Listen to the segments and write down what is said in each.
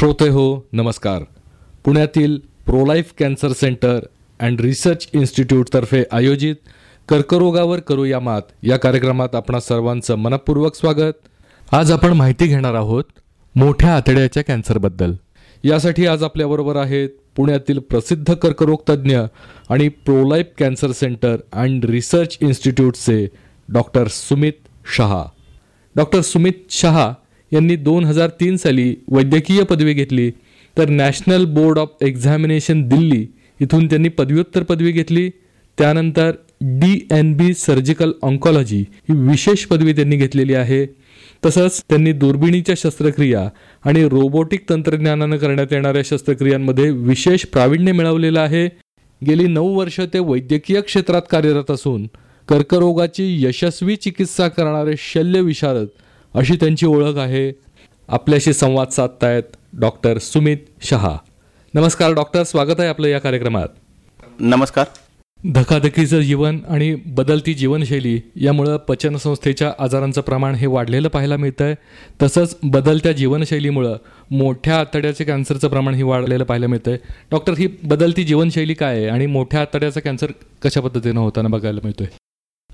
श्रोते हो नमस्कार. पुण्यातील Prolife cancer centre and research इन्स्टिट्यूटतर्फे आयोजित कर्करोगावर करूया मात या कार्यक्रमात आपणा सर्वांचं मनपूर्वक स्वागत. आज आपण माहिती घेणार आहोत मोठ्या आतड्याच्या कॅन्सरबद्दल यासाठी आज आपल्याबरोबर आहेत पुण्यातील प्रसिद्ध कर्करोग तज्ज्ञ आणि Prolife cancer centre and research इन्स्टिट्यूटचे doctor Sumit Shah. Doctor Sumit Shah यांनी दोन हजार तीन साली वैद्यकीय पदवी घेतली. तर national board of examination Delhi इथून त्यांनी पदव्युत्तर पदवी घेतली. त्यानंतर D N B surgical oncology ही विशेष पदवी त्यांनी घेतलेली आहे. तसंच त्यांनी दुर्बिणीच्या शस्त्रक्रिया आणि रोबोटिक तंत्रज्ञानानं करण्यात येणाऱ्या शस्त्रक्रियांमध्ये विशेष प्रावीण्य मिळवलेलं आहे. गेली नऊ वर्ष ते वैद्यकीय क्षेत्रात कार्यरत असून कर्करोगाची यशस्वी चिकित्सा करणारे शल्य विशारद अशी त्यांची ओळख आहे. आपल्याशी संवाद साधतायत डॉक्टर सुमित शहा. नमस्कार डॉक्टर स्वागत आहे आपलं या कार्यक्रमात. नमस्कार. धकाधकीचं जीवन आणि बदलती जीवनशैली यामुळं पचनसंस्थेच्या आजारांचं प्रमाण हे वाढलेलं पाहायला मिळतं आहे तसंच बदलत्या जीवनशैलीमुळं मोठ्या आतड्याचे कॅन्सरचं प्रमाण ही वाढलेलं पाहायला मिळतं आहे डॉक्टर ही बदलती जीवनशैली काय आहे? आणि मोठ्या आतड्याचा कॅन्सर कशा पद्धतीनं होताना बघायला मिळतोय?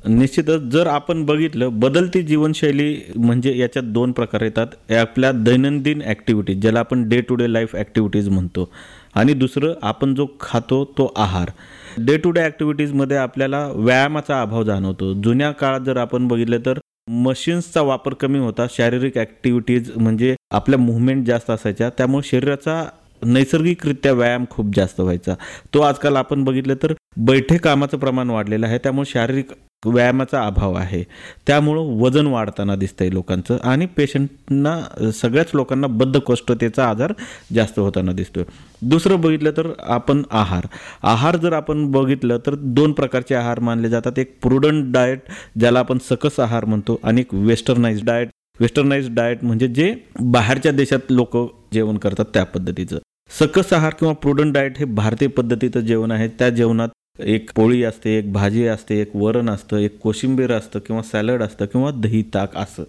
निश्चितच जर आपण बघितलं बदलती जीवनशैली म्हणजे याच्यात दोन प्रकार येतात. आपल्या दैनंदिन ॲक्टिव्हिटीज ज्याला आपण day to day life activities म्हणतो. आणि दुसरं आपण जो खातो तो आहार. डे टू डे ॲक्टिव्हिटीजमध्ये आपल्याला व्यायामाचा अभाव जाणवतो. जुन्या काळात जर आपण बघितलं तर मशीन्सचा वापर कमी होता. शारीरिक ॲक्टिव्हिटीज म्हणजे आपल्या मुवमेंट जास्त असायच्या. त्यामुळे शरीराचा नैसर्गिकरित्या व्यायाम खूप जास्त व्हायचा. तो आजकाल आपण बघितलं तर बैठे कामाचं प्रमाण वाढलेलं आहे. त्यामुळे शारीरिक व्यायामाचा अभाव आहे. त्यामुळं वजन वाढताना दिसतंय लोकांचं आणि पेशंटना सगळ्याच लोकांना बद्धकोष्ठतेचा आजार जास्त होताना दिसतोय. दुसरं बघितलं तर आपण आहार. आहार जर आपण बघितलं तर दोन प्रकारचे आहार मानले जातात. एक प्रुडंट डाएट ज्याला आपण सकस आहार म्हणतो आणि एक वेस्टर्नाइज डाएट वेस्टर्नाइज डाएट म्हणजे जे बाहेरच्या देशात लोक जेवण करतात त्या पद्धतीचं. सकस आहार किंवा प्रुडंट डाएट हे भारतीय पद्धतीचं जेवण आहे. त्या जेवणात एक पोळी असते एक भाजी असते एक वरण असतं एक कोशिंबीर असतं किंवा सॅलड असतं किंवा दही ताक असं.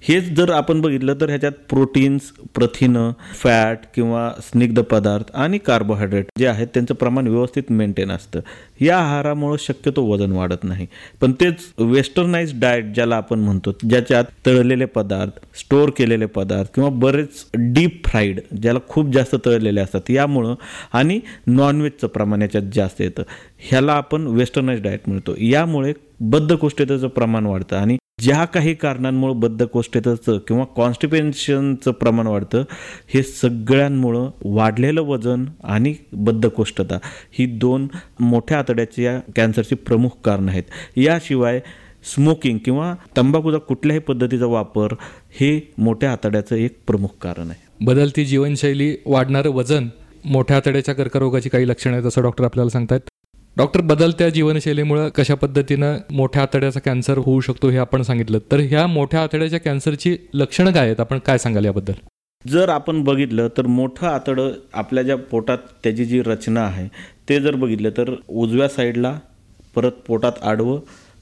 हेच जर आपण बघितलं तर ह्याच्यात प्रोटीन्स प्रथिनं फॅट किंवा स्निग्ध पदार्थ आणि कार्बोहायड्रेट जे आहेत त्यांचं प्रमाण व्यवस्थित मेंटेन असतं. या आहारामुळे शक्यतो वजन वाढत नाही. पण तेच वेस्टर्नाइज डाएट ज्याला आपण म्हणतो ज्याच्यात तळलेले पदार्थ स्टोअर केलेले पदार्थ किंवा बरेच डीप फ्राईड ज्याला खूप जास्त तळलेले असतात यामुळं आणि नॉनव्हेजचं प्रमाण याच्यात जास्त येतं. ह्याला आपण वेस्टर्नाइज डाएट म्हणतो. यामुळे बद्धकोष्ठतेचं प्रमाण वाढतं आणि ज्या काही कारणांमुळे बद्धकोष्ठतेचं किंवा कॉन्स्टिपेन्शनचं प्रमाण वाढतं हे सगळ्यांमुळं वाढलेलं वजन आणि बद्धकोष्ठता ही दोन मोठ्या आतड्याच्या कॅन्सरची प्रमुख कारणं आहेत. याशिवाय स्मोकिंग किंवा तंबाखूचा कुठल्याही पद्धतीचा वापर हे मोठ्या आतड्याचं एक प्रमुख कारण आहे. बदलती जीवनशैली वाढणारं वजन मोठ्या आतड्याच्या कर्करोगाची काही लक्षणं आहेत असं डॉक्टर आपल्याला सांगतात डॉक्टर बदलत्या जीवनशैलीमुळे कशा पद्धतीनं मोठ्या आतड्याचा कॅन्सर होऊ शकतो हे आपण सांगितलं. तर ह्या मोठ्या आतड्याच्या कॅन्सरची लक्षणं काय आहेत? आपण काय सांगाल याबद्दल? जर आपण बघितलं तर मोठं आतडं आपल्या ज्या पोटात त्याची जी रचना आहे ते जर बघितलं तर उजव्या साईडला परत पोटात आडवं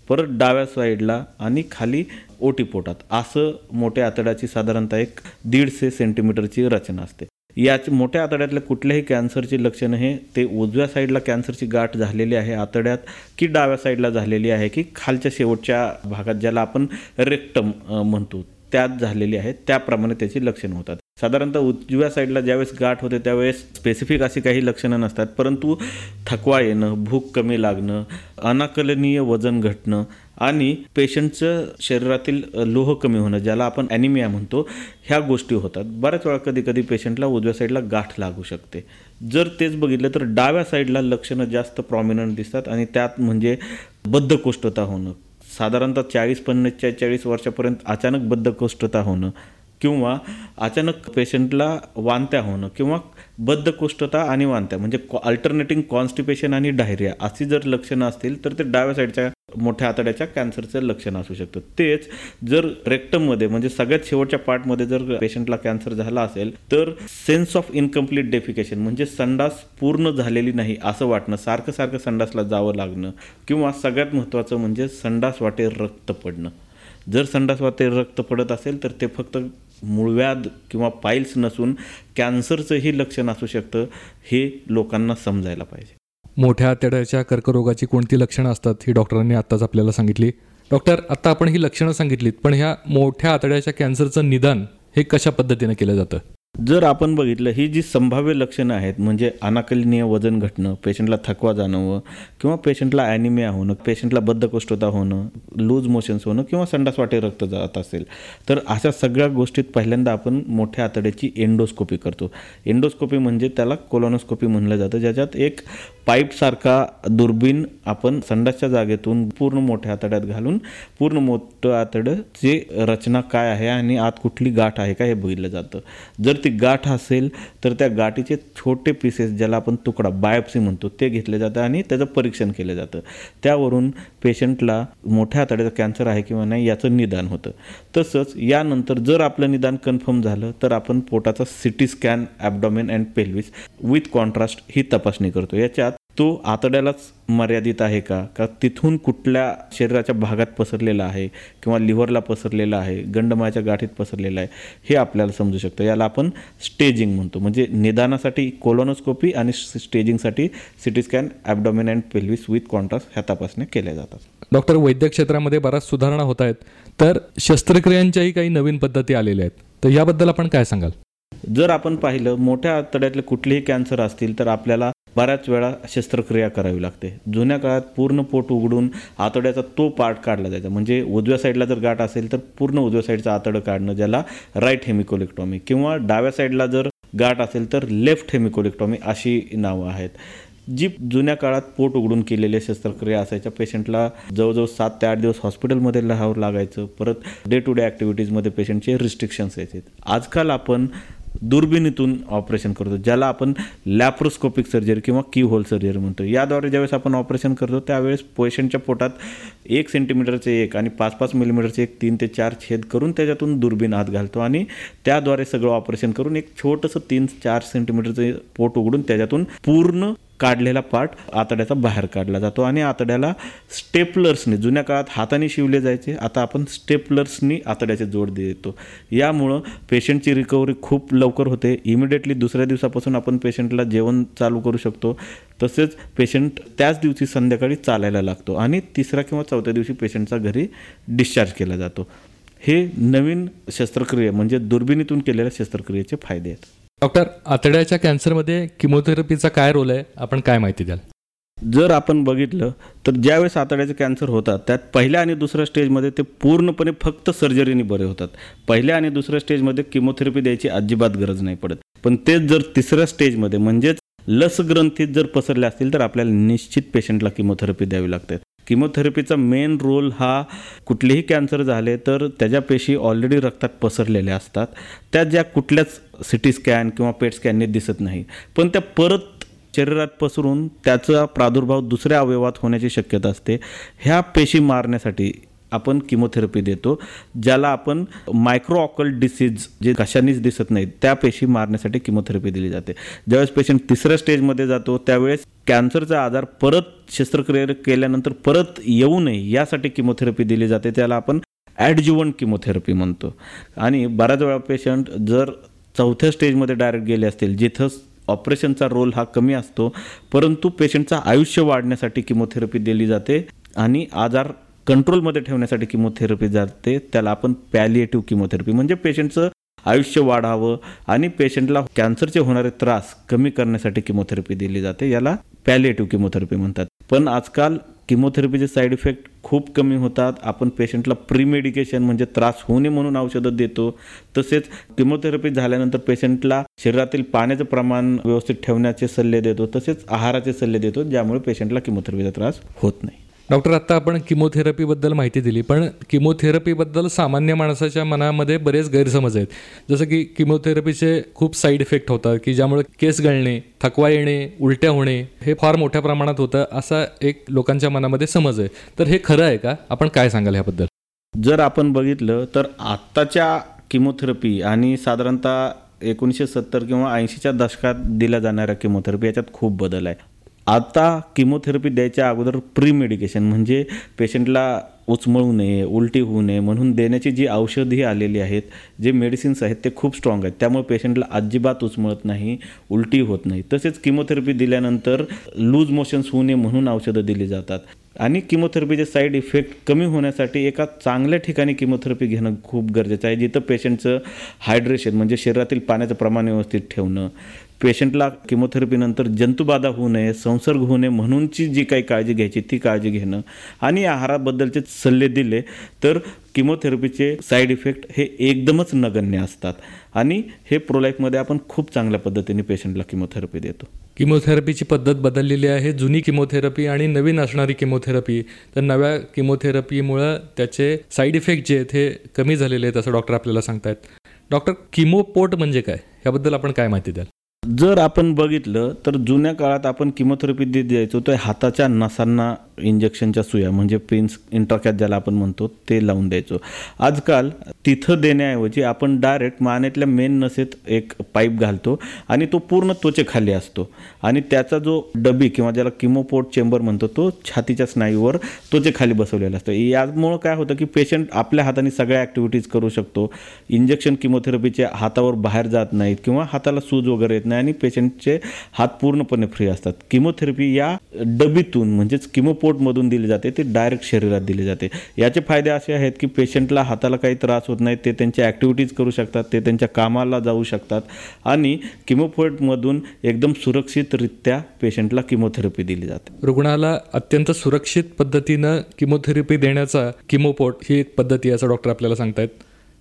परत डाव्या साईडला आणि खाली ओटी पोटात. असं मोठ्या आतड्याची साधारणतः एक दीडशे सेंटीमीटरची रचना असते. याच मोठ्या आतड्यातल्या कुठल्याही कॅन्सरची लक्षणं हे ते उजव्या साईडला कॅन्सरची गाठ झालेली आहे आतड्यात की डाव्या साईडला झालेली आहे की खालच्या शेवटच्या भागात ज्याला आपण रेक्टम म्हणतो त्यात झालेली आहे त्याप्रमाणे त्याची लक्षणं होतात. साधारणतः उजव्या साईडला ज्यावेळेस गाठ होते त्यावेळेस स्पेसिफिक अशी काही लक्षणं नसतात परंतु थकवा येणं भूक कमी लागणं अनाकलनीय वजन घटणं आणि पेशंटचं शरीरातील लोह कमी होणं ज्याला आपण ॲनिमिया म्हणतो ह्या गोष्टी होतात. बऱ्याच वेळा कधी कधी पेशंटला उजव्या साईडला गाठ लागू शकते. जर तेच बघितलं तर डाव्या साईडला लक्षणं जास्त प्रॉमिनंट दिसतात आणि त्यात म्हणजे बद्धकोष्ठता होणं. साधारणतः चाळीस पंचेचाळीस वर्षापर्यंत अचानक बद्धकोष्ठता होणं किंवा अचानक पेशंटला वांत्या होणं किंवा बद्धकोष्ठता म्हणजे आणि वांत्या म्हणजे अल्टरनेटिंग कॉन्स्टिपेशन आणि डायरिया अशी जर लक्षणं असतील तर ते डाव्या साईडच्या मोठ्या आतड्याच्या कॅन्सरचं लक्षण असू शकतं. तेच जर रेक्टममध्ये म्हणजे सगळ्यात शेवटच्या पार्टमध्ये जर पेशंटला कॅन्सर झाला असेल तर सेन्स ऑफ इनकम्प्लीट डेफिकेशन म्हणजे संडास पूर्ण झालेली नाही असं वाटणं सारखं सारखं संडासला जावं लागणं किंवा सगळ्यात महत्त्वाचं म्हणजे संडास वाटे रक्त पडणं. जर संडास वाटे रक्त पडत असेल तर ते फक्त मूळव्याध किंवा पाईल्स नसून कॅन्सरचंही लक्षण असू शकतं हे लोकांना समजायला पाहिजे. मोठ्या आतड्याच्या कर्करोगाची कोणती लक्षणं असतात ही डॉक्टरांनी आत्ताच आपल्याला सांगितली. डॉक्टर आत्ता आपण ही लक्षणं सांगितलीत पण ह्या मोठ्या आतड्याच्या कॅन्सरचं निदान हे कशा पद्धतीनं केलं जातं? जर आपण बघितलं ही जी संभाव्य लक्षणं आहेत म्हणजे अनाकलनीय वजन घटणं पेशंटला थकवा जाणवं किंवा पेशंटला ॲनिमिया होणं पेशंटला बद्धकोष्ठता होणं लूज मोशन्स होणं किंवा संडासवाटे रक्त जात असेल तर अशा सगळ्या गोष्टीत पहिल्यांदा आपण मोठ्या आतड्याची एंडोस्कोपी करतो. एंडोस्कोपी म्हणजे त्याला कोलोनोस्कोपी म्हणलं जातं ज्याच्यात एक पाईपसारखा दुर्बीण आपण संडासच्या जागेतून पूर्ण मोठ्या आतड्यात घालून पूर्ण मोठं आतडं ची रचना काय आहे आणि आत कुठली गाठ आहे का हे बघितलं जातं. जर ती गाठ असेल तर त्या गाठीचे छोटे पीसेस ज्याला आपण तुकडा बायोप्सी म्हणतो ते घेतले जातं आणि त्याचं परीक्षण केलं जातं. त्यावरून पेशंटला मोठ्या आतड्याचा कॅन्सर आहे किंवा नाही याचं निदान होतं. तसंच यानंतर जर आपलं निदान कन्फर्म झालं तर आपण पोटाचा CT scan abdomen and pelvis with contrast ही तपासणी करतो. याच्यात तो आतड्यालाच मर्यादित आहे का? का तिथून कुठल्या शरीराच्या भागात पसरलेला आहे किंवा लिव्हरला पसरलेला आहे गंडमाच्या गाठीत पसरलेला आहे हे आपल्याला समजू शकतं. याला आपण स्टेजिंग म्हणतो. म्हणजे निदानासाठी कोलोनोस्कोपी आणि स्टेजिंगसाठी CT scan abdomen and pelvis with contrast ह्या तपासण्या केल्या जातात. डॉक्टर वैद्य क्षेत्रामध्ये बऱ्याच सुधारणा होत आहेत. तर शस्त्रक्रियांच्याही काही नवीन पद्धती आलेल्या आहेत. तर याबद्दल आपण काय सांगाल? जर आपण पाहिलं मोठ्या आतड्यातले कुठलेही कॅन्सर असतील तर आपल्याला बऱ्याच वेळा शस्त्रक्रिया करावी लागते. जुन्या काळात पूर्ण पोट उघडून आतड्याचा तो पार्ट काढला जायचा. म्हणजे उजव्या साईडला जर गाठ असेल तर पूर्ण उजव्या साईडचं आतडं काढणं ज्याला राईट हेमिकोलेक्टॉमी किंवा डाव्या साईडला जर गाठ असेल तर लेफ्ट हेमिकोलेक्टॉमी अशी नावं आहेत. जी जुन्या काळात पोट उघडून केलेल्या शस्त्रक्रिया असायच्या. पेशंटला जवळजवळ सात ते आठ दिवस हॉस्पिटलमध्ये राहावं लागायचं. परत डे टू डे ॲक्टिव्हिटीजमध्ये पेशंटचे रिस्ट्रिक्शन्स यायचे. आजकाल आपण दुर्बिणीतून ऑपरेशन करतो ज्याला आपण लॅप्रोस्कोपिक सर्जरी किंवा की होल सर्जरी म्हणतो. याद्वारे ज्यावेळेस आपण ऑपरेशन करतो त्यावेळेस पेशंटच्या पोटात एक सेंटीमीटरचे एक आणि पाच पाच मिलीमीटरचे एक तीन ते चार छेद करून त्याच्यातून दुर्बीण आत घालतो आणि त्याद्वारे सगळं ऑपरेशन करून एक छोटंसं तीन चार सेंटीमीटरचं पोट उघडून त्याच्यातून पूर्ण काढलेला पार्ट आतड्याचा बाहेर काढला जातो आणि आतड्याला स्टेपलर्सने जुन्या काळात हाताने शिवले जायचे आता आपण स्टेपलर्सनी आतड्याचे जोड देतो. यामुळं पेशंटची रिकव्हरी खूप लवकर होते. इमिडिएटली दुसऱ्या दिवसापासून आपण पेशंटला जेवण चालू करू शकतो. तसेच पेशंट त्याच दिवशी संध्याकाळी चालायला लागतो आणि तिसऱ्या किंवा चौथ्या दिवशी पेशंटचा घरी डिस्चार्ज केला जातो. हे नवीन शस्त्रक्रिया म्हणजे दुर्बिणीतून केलेल्या शस्त्रक्रियेचे फायदे आहेत. डॉक्टर आतड्याच्या कॅन्सरमध्ये किमोथेरपीचा काय रोल आहे? आपण काय माहिती द्याल? जर आपण बघितलं तर ज्यावेळेस आतड्याचे कॅन्सर होतात त्यात पहिल्या आणि दुसऱ्या स्टेजमध्ये ते पूर्णपणे फक्त सर्जरीने बरे होतात. पहिल्या आणि दुसऱ्या स्टेजमध्ये किमोथेरपी द्यायची अजिबात गरज नाही पडत. पण तेच जर तिसऱ्या स्टेजमध्ये म्हणजेच लस ग्रंथीत जर पसरल्या असतील तर आपल्याला निश्चित पेशंटला किमोथेरपी द्यावी लागते. किमोथेरपीचा मेन रोल हा कुठलेही कॅन्सर झाले तर त्याच्या पेशी ऑलरेडी रक्तात पसरलेल्या असतात. त्या ज्या कुठल्याच सिटी स्कॅन किंवा पेट स्कॅनने दिसत नाही. पण त्या परत शरीरात पसरून त्याचा प्रादुर्भाव दुसऱ्या अवयवात होण्याची शक्यता असते. ह्या पेशी मारण्यासाठी आपण किमोथेरपी देतो ज्याला आपण मायक्रोऑकल डिसीज जे कशानेच दिसत नाहीत त्या पेशी मारण्यासाठी किमोथेरपी दिली जाते. ज्यावेळेस पेशंट तिसऱ्या स्टेजमध्ये जातो त्यावेळेस कॅन्सरचा आजार परत शस्त्रक्रिया केल्यानंतर परत येऊ नये यासाठी किमोथेरपी दिली जाते. त्याला आपण ॲडज्युवंट किमोथेरपी म्हणतो. आणि बऱ्याच वेळा पेशंट जर चौथ्या स्टेजमध्ये डायरेक्ट गेले असतील जिथं ऑपरेशनचा रोल हा कमी असतो परंतु पेशंटचं आयुष्य वाढण्यासाठी किमोथेरपी दिली जाते आणि आजार कंट्रोलमध्ये ठेवण्यासाठी किमोथेरपी जाते त्याला आपण पॅलिएटिव्ह किमोथेरपी म्हणजे पेशंटचं आयुष्य वाढावं आणि पेशंटला कॅन्सरचे होणारे त्रास कमी करण्यासाठी किमोथेरपी दिली जाते याला पॅलिएटिव्ह किमोथेरपी म्हणतात. पण आजकाल किमोथेरपीचे साईड इफेक्ट खूप कमी होतात. आपण पेशंटला प्री मेडिकेशन म्हणजे त्रास होऊ नये म्हणून औषधं देतो. तसेच किमोथेरपी झाल्यानंतर पेशंटला शरीरातील पाण्याचं प्रमाण व्यवस्थित ठेवण्याचे सल्ले देतो तसेच आहाराचे सल्ले देतो ज्यामुळे पेशंटला किमोथेरपीचा त्रास होत नाही. डॉक्टर आता आपण किमोथेरपीबद्दल माहिती दिली पण किमोथेरपीबद्दल सामान्य माणसाच्या मनामध्ये बरेच गैरसमज आहेत. जसं की किमोथेरपीचे खूप साईड इफेक्ट होतात की ज्यामुळे केस गळणे थकवा येणे उलट्या होणे हे फार मोठ्या प्रमाणात होतं असा एक लोकांच्या मनामध्ये समज आहे. तर हे खरं आहे का? आपण काय सांगाल ह्याबद्दल? जर आपण बघितलं तर आत्ताच्या किमोथेरपी आणि साधारणतः एकोणीसशे सत्तर किंवा ऐंशीच्या दशकात दिल्या जाणाऱ्या किमोथेरपी याच्यात खूप बदल आहे. आता किमोथेरपी द्यायच्या अगोदर प्री मेडिकेशन म्हणजे पेशंटला उचमळू नये उलटी होऊ नये म्हणून देण्याची जी औषधी आलेली आहेत जे मेडिसिन्स आहेत ते खूप स्ट्रॉंग आहेत. त्यामुळे पेशंटला अजिबात उचमळत नाही उलटी होत नाही. तसेच किमोथेरपी दिल्यानंतर लूज मोशन्स होऊ नये म्हणून औषधं दिली जातात. आणि किमोथेरपीचे साईड इफेक्ट कमी होण्यासाठी एका चांगल्या ठिकाणी किमोथेरपी घेणं खूप गरजेचं आहे. जिथं पेशंटचं हायड्रेशन म्हणजे शरीरातील पाण्याचं प्रमाण व्यवस्थित ठेवणं पेशंटला किमोथेरपीनंतर जंतुबाधा होऊ नये संसर्ग होऊ नये म्हणूनची जी काही काळजी घ्यायची ती काळजी घेणं आणि आहाराबद्दलचे सल्ले दिले तर किमोथेरपीचे साईड इफेक्ट हे एकदमच नगण्य असतात. आणि हे प्रोलाईफमध्ये आपण खूप चांगल्या पद्धतीने पेशंटला किमोथेरपी देतो. किमोथेरपीची पद्धत बदललेली आहे. जुनी किमोथेरपी आणि नवीन असणारी किमोथेरपी. तर नव्या किमोथेरपीमुळं त्याचे साईड इफेक्ट जे आहेत हे कमी झालेले आहेत असं डॉक्टर आपल्याला सांगतायत. डॉक्टर किमोपोट म्हणजे काय? याबद्दल आपण काय माहिती द्याल? जर आपण बघितलं तर जुन्या काळात आपण किमोथेरपी देत द्यायचो तर हाताच्या नसांना इंजेक्शनच्या सुया म्हणजे पिन्स इंट्राकॅथ ज्याला आपण म्हणतो ते लावून द्यायचो. आजकाल तिथं देण्याऐवजी आपण डायरेक्ट मानेतल्या मेन नसेत एक पाईप घालतो आणि तो पूर्ण त्वचेखाली असतो. आणि त्याचा जो डबी किंवा ज्याला किमोपोट चेंबर म्हणतो तो छातीच्या स्नायूवर त्वचेखाली बसवलेला असतो. यामुळं काय होतं की पेशंट आपल्या हाताने सगळ्या ॲक्टिव्हिटीज करू शकतो. इंजेक्शन किमोथेरपीचे हातावर बाहेर जात नाहीत किंवा हाताला सूज वगैरे येत नाही आणि पेशंटचे हात पूर्णपणे फ्री असतात. किमोथेरपी या डबीतून म्हणजेच पोटमधून दिली जाते ते डायरेक्ट शरीरात दिली जाते. याचे फायदे असे आहेत की पेशंटला हाताला काही त्रास होत नाही ते त्यांच्या ॲक्टिव्हिटीज करू शकतात ते त्यांच्या कामाला जाऊ शकतात आणि किमोपोटमधून एकदम सुरक्षितरित्या पेशंटला किमोथेरपी दिली जाते. रुग्णाला अत्यंत सुरक्षित पद्धतीनं किमोथेरपी देण्याचा किमोपोट ही एक पद्धती असं डॉक्टर आपल्याला सांगतायत.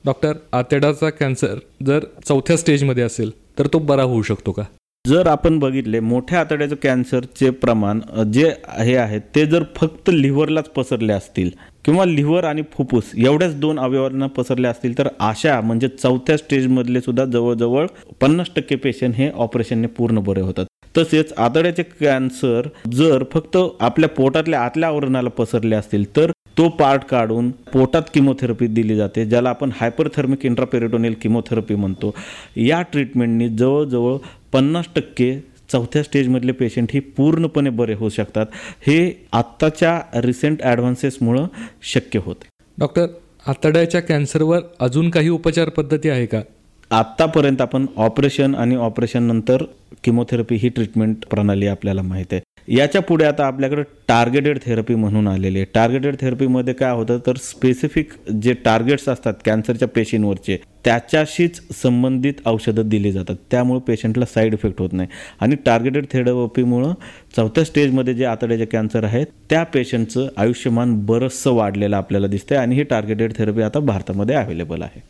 डॉक्टर आतेडाचा कॅन्सर जर चौथ्या स्टेजमध्ये असेल तर तो बरा होऊ शकतो का? जर आपण बघितले मोठ्या आतड्याचं कॅन्सरचे प्रमाण जे हे आहेत ते जर फक्त लिव्हरलाच पसरले असतील किंवा लिव्हर आणि फुफ्फुस एवढ्याच दोन अवयवांना पसरले असतील तर अशा म्हणजे चौथ्या स्टेजमधले सुद्धा जवळजवळ पन्नास टक्के पेशंट हे ऑपरेशनने पूर्ण बरे होतात. तसेच आतड्याचे कॅन्सर जर फक्त आपल्या पोटातल्या आतल्या आवरणाला पसरले असतील तर तो पार्ट काढून पोटात किमोथेरपी दिली जाते ज्याला आपण हायपरथर्मिक इंट्रापेरिटोनियल किमोथेरपी म्हणतो. या ट्रीटमेंटनी जवळजवळ पन्नास टक्के चौथ्या स्टेजमधले पेशंट ही पूर्णपणे बरे होऊ शकतात. हे आत्ताच्या रिसेंट ॲडव्हान्सेसमुळं शक्य होते. डॉक्टर आतड्याच्या कॅन्सरवर अजून काही उपचार पद्धती आहे का? आत्तापर्यंत आपण ऑपरेशन आणि ऑपरेशन नंतर किमोथेरपी ही ट्रीटमेंट प्रणाली आपल्याला माहीत आहे. याच्यापुढे आता आपल्याकडे टार्गेटेड थेरपी म्हणून आलेली. आहे टार्गेटेड थेरपीमध्ये काय होतं? तर स्पेसिफिक जे टार्गेट्स असतात कॅन्सरच्या पेशींवरचे त्याच्याशीच संबंधित औषधं दिली जातात. त्यामुळे पेशंटला साईड इफेक्ट होत नाही. आणि टार्गेटेड थेरपीमुळं चौथ्या स्टेजमध्ये जे आतड्याचे कॅन्सर आहेत त्या पेशंटचं आयुष्यमान बरंचसं वाढलेलं आपल्याला दिसतंय आणि ही टार्गेटेड थेरपी आता भारतामध्ये अवेलेबल आहे.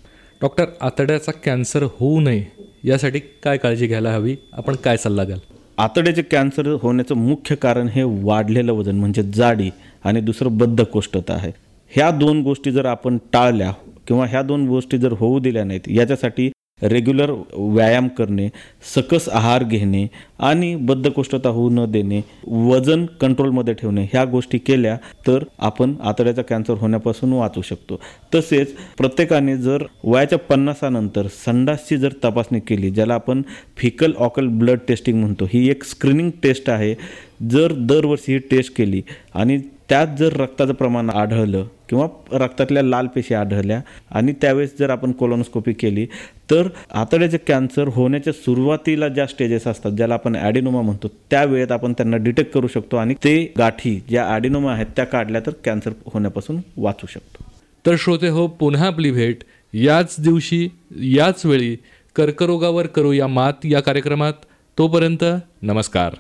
डॉक्टर आतड्याचा कॅन्सर होऊ नये यासाठी काय काळजी घ्यायला हवी? आपण काय सल्ला द्याल आतड्याचे कॅन्सर होण्याचं मुख्य कारण हे वाढलेलं वजन म्हणजे जाडी आणि दुसरं बद्धकोष्ठता आहे. ह्या दोन गोष्टी जर आपण टाळल्या किंवा ह्या दोन गोष्टी जर होऊ दिल्या नाहीत याच्यासाठी रेग्युलर व्यायाम करणे सकस आहार घेणे आणि बद्धकोष्ठता होऊ न देणे वजन कंट्रोलमध्ये ठेवणे ह्या गोष्टी केल्या तर आपण आतड्याचा कॅन्सर होण्यापासून वाचू शकतो. तसेच प्रत्येकाने जर वयाच्या पन्नासानंतर संडासची जर तपासणी केली ज्याला आपण फिकल ऑकल ब्लड टेस्टिंग म्हणतो ही एक स्क्रीनिंग टेस्ट आहे. जर दरवर्षी ही टेस्ट केली आणि त्यात जर रक्ताचं प्रमाण आढळलं किंवा रक्तातल्या लाल पेशी आढळल्या आणि त्यावेळेस जर आपण कोलोनोस्कोपी केली तर आतड्याचे कॅन्सर होण्याच्या सुरुवातीला ज्या स्टेजेस असतात ज्याला आपण ॲडिनोमा म्हणतो त्या वेळेत आपण त्यांना डिटेक्ट करू शकतो आणि ते गाठी ज्या ॲडिनोमा आहेत त्या काढल्या तर कॅन्सर होण्यापासून वाचू शकतो. तर श्रोते हो पुन्हा आपली भेट. याच दिवशी याच वेळी कर्करोगावर करूया मात या कार्यक्रमात. तोपर्यंत नमस्कार.